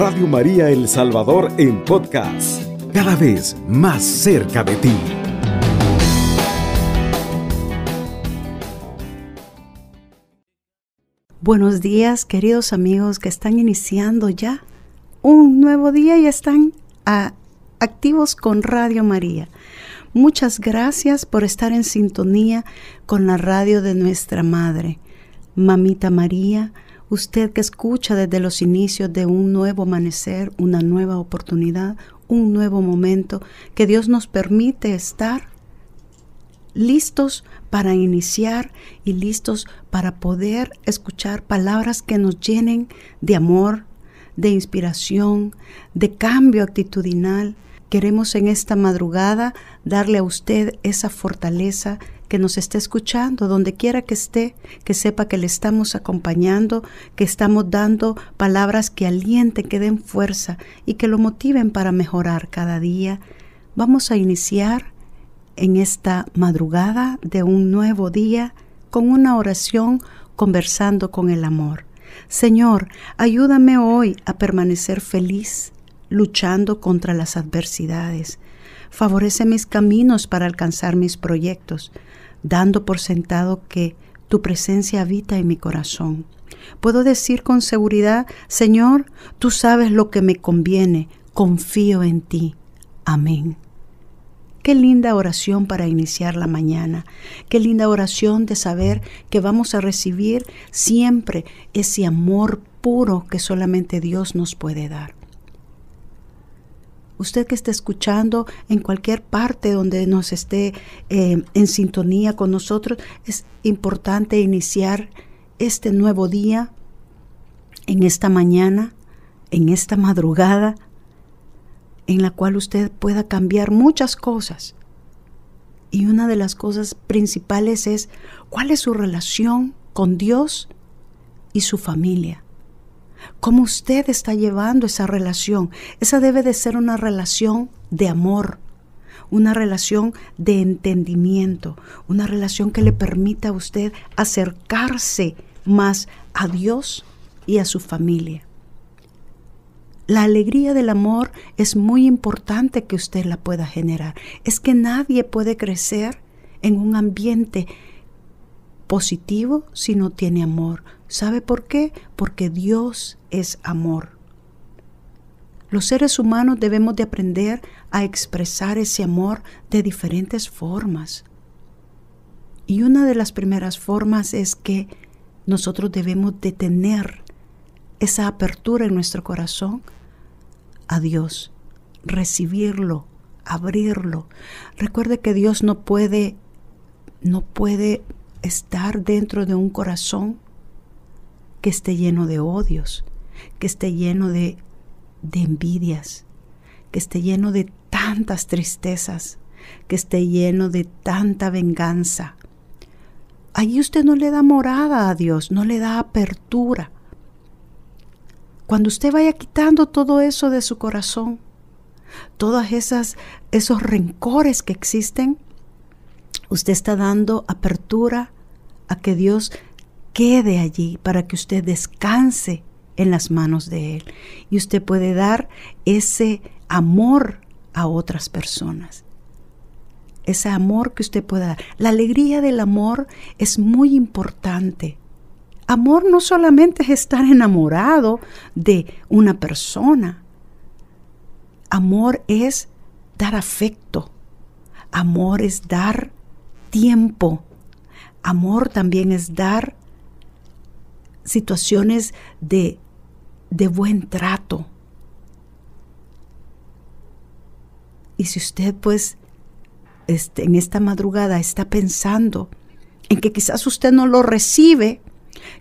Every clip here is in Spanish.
Radio María El Salvador en podcast, cada vez más cerca de ti. Buenos días, queridos amigos que están iniciando ya un nuevo día y están ah, activos con Radio María. Muchas gracias por estar en sintonía con la radio de nuestra Madre. Mamita María, usted que escucha desde los inicios de un nuevo amanecer, una nueva oportunidad, un nuevo momento, que Dios nos permite estar listos para iniciar y listos para poder escuchar palabras que nos llenen de amor, de inspiración, de cambio actitudinal. Queremos en esta madrugada darle a usted esa fortaleza que nos esté escuchando, donde quiera que esté, que sepa que le estamos acompañando, que estamos dando palabras que alienten, que den fuerza y que lo motiven para mejorar cada día. Vamos a iniciar en esta madrugada de un nuevo día con una oración conversando con el amor. Señor, ayúdame hoy a permanecer feliz, luchando contra las adversidades. Favorece mis caminos para alcanzar mis proyectos dando por sentado que tu presencia habita en mi corazón. Puedo decir con seguridad, Señor, tú sabes lo que me conviene, confío en ti. Amén. Qué linda oración para iniciar la mañana. Qué linda oración de saber que vamos a recibir siempre ese amor puro que solamente Dios nos puede dar usted que esté escuchando en cualquier parte donde nos esté eh, en sintonía con nosotros, es importante iniciar este nuevo día, en esta mañana, en esta madrugada, en la cual usted pueda cambiar muchas cosas. Y una de las cosas principales es cuál es su relación con Dios y su familia cómo usted está llevando esa relación. Esa debe de ser una relación de amor, una relación de entendimiento, una relación que le permita a usted acercarse más a Dios y a su familia. La alegría del amor es muy importante que usted la pueda generar. Es que nadie puede crecer en un ambiente positivo si no tiene amor. ¿Sabe por qué? Porque Dios es amor. Los seres humanos debemos de aprender a expresar ese amor de diferentes formas. Y una de las primeras formas es que nosotros debemos de tener esa apertura en nuestro corazón a Dios, recibirlo, abrirlo. Recuerde que Dios no puede no puede estar dentro de un corazón que esté lleno de odios, que esté lleno de, de envidias, que esté lleno de tantas tristezas, que esté lleno de tanta venganza. Allí usted no le da morada a Dios, no le da apertura. Cuando usted vaya quitando todo eso de su corazón, todas esas esos rencores que existen, usted está dando apertura a que Dios quede allí para que usted descanse en las manos de Él y usted puede dar ese amor a otras personas. Ese amor que usted pueda dar. La alegría del amor es muy importante. Amor no solamente es estar enamorado de una persona. Amor es dar afecto. Amor es dar tiempo. Amor también es dar situaciones de, de buen trato. Y si usted pues este, en esta madrugada está pensando en que quizás usted no lo recibe,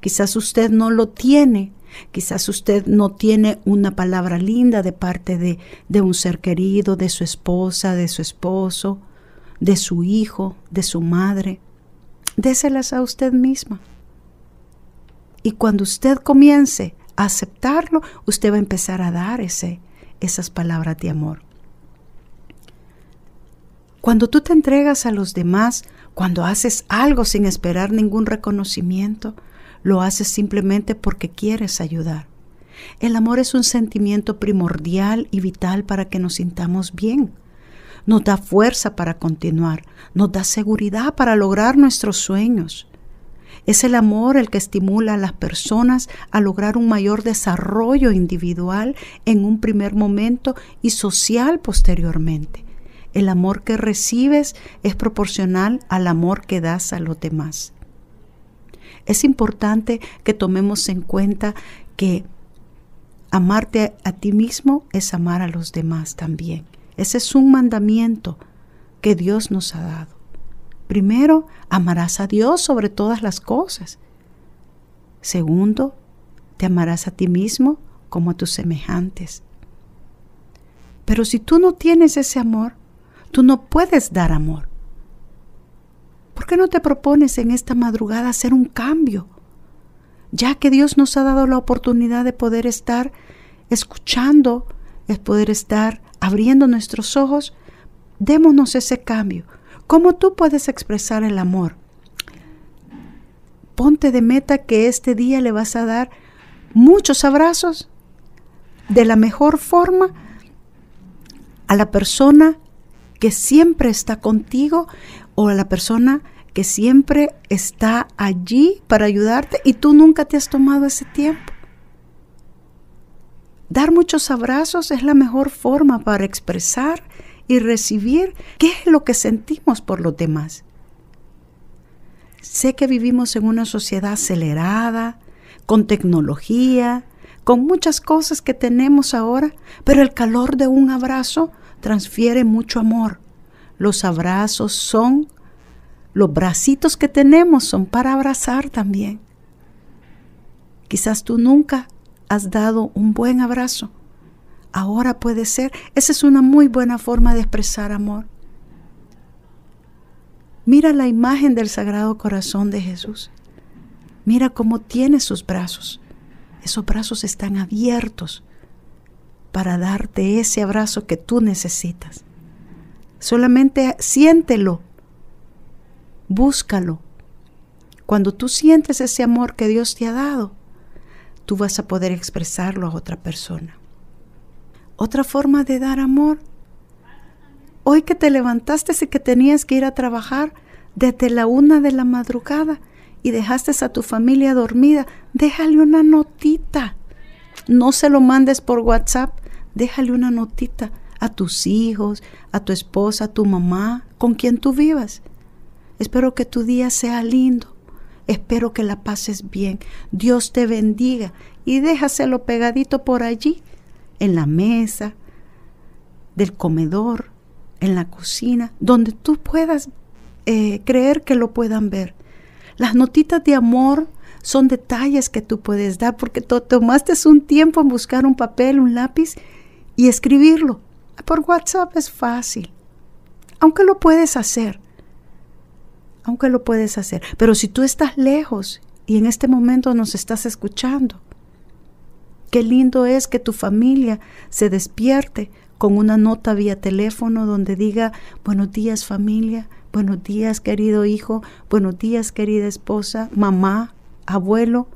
quizás usted no lo tiene, quizás usted no tiene una palabra linda de parte de, de un ser querido, de su esposa, de su esposo, de su hijo, de su madre, déselas a usted misma. Y cuando usted comience a aceptarlo, usted va a empezar a dar ese, esas palabras de amor. Cuando tú te entregas a los demás, cuando haces algo sin esperar ningún reconocimiento, lo haces simplemente porque quieres ayudar. El amor es un sentimiento primordial y vital para que nos sintamos bien. Nos da fuerza para continuar, nos da seguridad para lograr nuestros sueños. Es el amor el que estimula a las personas a lograr un mayor desarrollo individual en un primer momento y social posteriormente. El amor que recibes es proporcional al amor que das a los demás. Es importante que tomemos en cuenta que amarte a, ti mismo es amar a los demás también. Ese es un mandamiento que Dios nos ha dado. Primero, amarás a Dios sobre todas las cosas. Segundo, te amarás a ti mismo como a tus semejantes. Pero si tú no tienes ese amor, tú no puedes dar amor. ¿Por qué no te propones en esta madrugada hacer un cambio? Ya que Dios nos ha dado la oportunidad de poder estar escuchando, es poder estar abriendo nuestros ojos, démonos ese cambio. ¿Cómo tú puedes expresar el amor? Ponte de meta que este día le vas a dar muchos abrazos de la mejor forma a la persona que siempre está contigo o a la persona que siempre está allí para ayudarte y tú nunca te has tomado ese tiempo. Dar muchos abrazos es la mejor forma para expresar y recibir qué es lo que sentimos por los demás. Sé que vivimos en una sociedad acelerada, con tecnología, con muchas cosas que tenemos ahora, pero el calor de un abrazo transfiere mucho amor. Los abrazos son, los bracitos que tenemos son para abrazar también. Quizás tú nunca has dado un buen abrazo. Ahora puede ser. Esa es una muy buena forma de expresar amor. Mira la imagen del Sagrado Corazón de Jesús. Mira cómo tiene sus brazos. Esos brazos están abiertos para darte ese abrazo que tú necesitas. Solamente siéntelo, búscalo. Cuando tú sientes ese amor que Dios te ha dado, tú vas a poder expresarlo a otra persona. Otra forma de dar amor. Hoy que te levantaste y que tenías que ir a trabajar desde la una de la madrugada y dejaste a tu familia dormida, déjale una notita. No se lo mandes por WhatsApp, déjale una notita a tus hijos, a tu esposa, a tu mamá, con quien tú vivas. Espero que tu día sea lindo. Espero que la pases bien. Dios te bendiga y déjaselo pegadito por allí, en la mesa, del comedor, en la cocina, donde tú puedas eh, creer que lo puedan ver. Las notitas de amor son detalles que tú puedes dar porque tomaste un tiempo en buscar un papel, un lápiz y escribirlo. Por WhatsApp es fácil, aunque lo puedes hacer aunque lo puedes hacer. Pero si tú estás lejos y en este momento nos estás escuchando, qué lindo es que tu familia se despierte con una nota vía teléfono donde diga, buenos días familia, buenos días querido hijo, buenos días querida esposa, mamá, abuelo,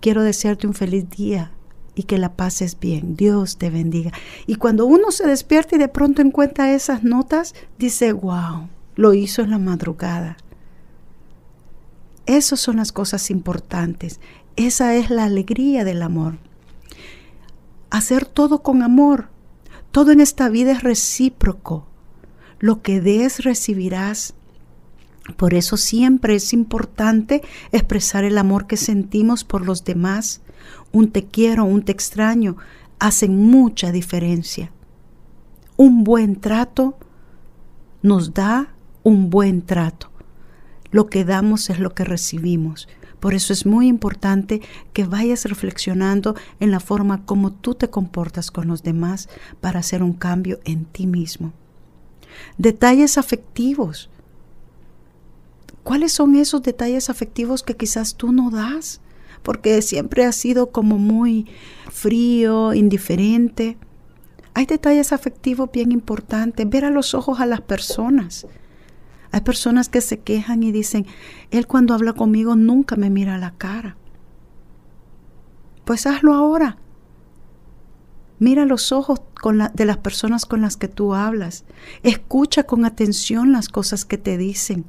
quiero desearte un feliz día y que la pases bien. Dios te bendiga. Y cuando uno se despierta y de pronto encuentra esas notas, dice, wow, lo hizo en la madrugada. Esas son las cosas importantes. Esa es la alegría del amor. Hacer todo con amor. Todo en esta vida es recíproco. Lo que des recibirás. Por eso siempre es importante expresar el amor que sentimos por los demás. Un te quiero, un te extraño, hacen mucha diferencia. Un buen trato nos da un buen trato. Lo que damos es lo que recibimos. Por eso es muy importante que vayas reflexionando en la forma como tú te comportas con los demás para hacer un cambio en ti mismo. Detalles afectivos. ¿Cuáles son esos detalles afectivos que quizás tú no das? Porque siempre has sido como muy frío, indiferente. Hay detalles afectivos bien importantes. Ver a los ojos a las personas hay personas que se quejan y dicen, Él cuando habla conmigo nunca me mira la cara. Pues hazlo ahora. Mira los ojos de las personas con las que tú hablas. Escucha con atención las cosas que te dicen.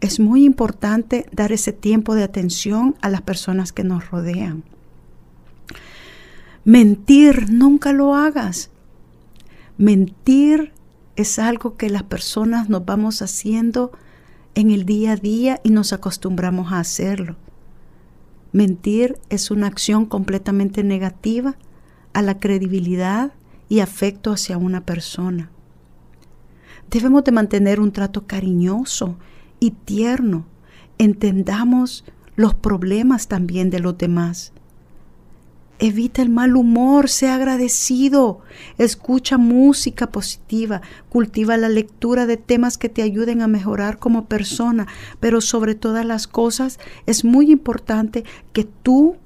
Es muy importante dar ese tiempo de atención a las personas que nos rodean. Mentir, nunca lo hagas. Mentir es algo que las personas nos vamos haciendo en el día a día y nos acostumbramos a hacerlo. Mentir es una acción completamente negativa a la credibilidad y afecto hacia una persona. Debemos de mantener un trato cariñoso y tierno. Entendamos los problemas también de los demás. Evita el mal humor, sea agradecido, escucha música positiva, cultiva la lectura de temas que te ayuden a mejorar como persona, pero sobre todas las cosas es muy importante que tú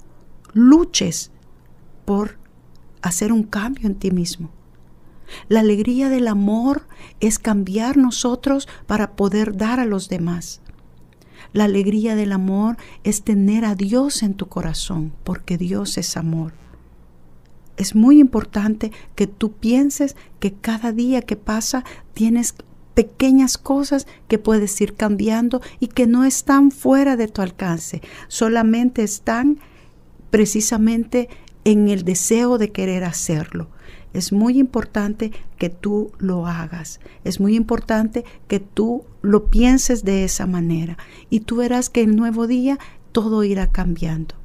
luches por hacer un cambio en ti mismo. La alegría del amor es cambiar nosotros para poder dar a los demás. La alegría del amor es tener a Dios en tu corazón, porque Dios es amor. Es muy importante que tú pienses que cada día que pasa tienes pequeñas cosas que puedes ir cambiando y que no están fuera de tu alcance, solamente están precisamente en el deseo de querer hacerlo. Es muy importante que tú lo hagas. Es muy importante que tú lo pienses de esa manera. Y tú verás que el nuevo día todo irá cambiando.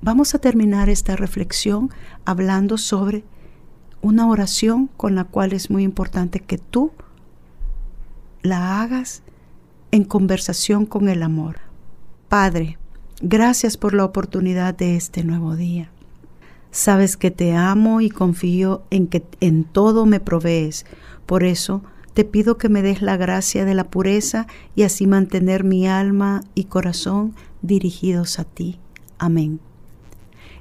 Vamos a terminar esta reflexión hablando sobre una oración con la cual es muy importante que tú la hagas en conversación con el amor. Padre, gracias por la oportunidad de este nuevo día. Sabes que te amo y confío en que en todo me provees. Por eso te pido que me des la gracia de la pureza y así mantener mi alma y corazón dirigidos a ti. Amén.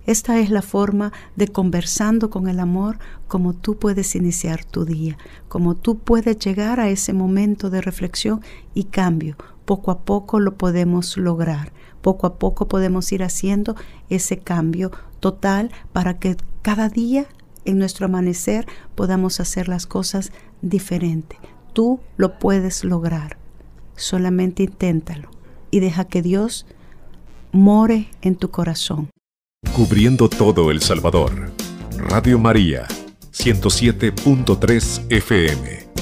Esta es la forma de conversando con el amor como tú puedes iniciar tu día, como tú puedes llegar a ese momento de reflexión y cambio. Poco a poco lo podemos lograr. Poco a poco podemos ir haciendo ese cambio total para que cada día en nuestro amanecer podamos hacer las cosas diferente. Tú lo puedes lograr. Solamente inténtalo y deja que Dios more en tu corazón. Cubriendo todo El Salvador. Radio María, 107.3 FM.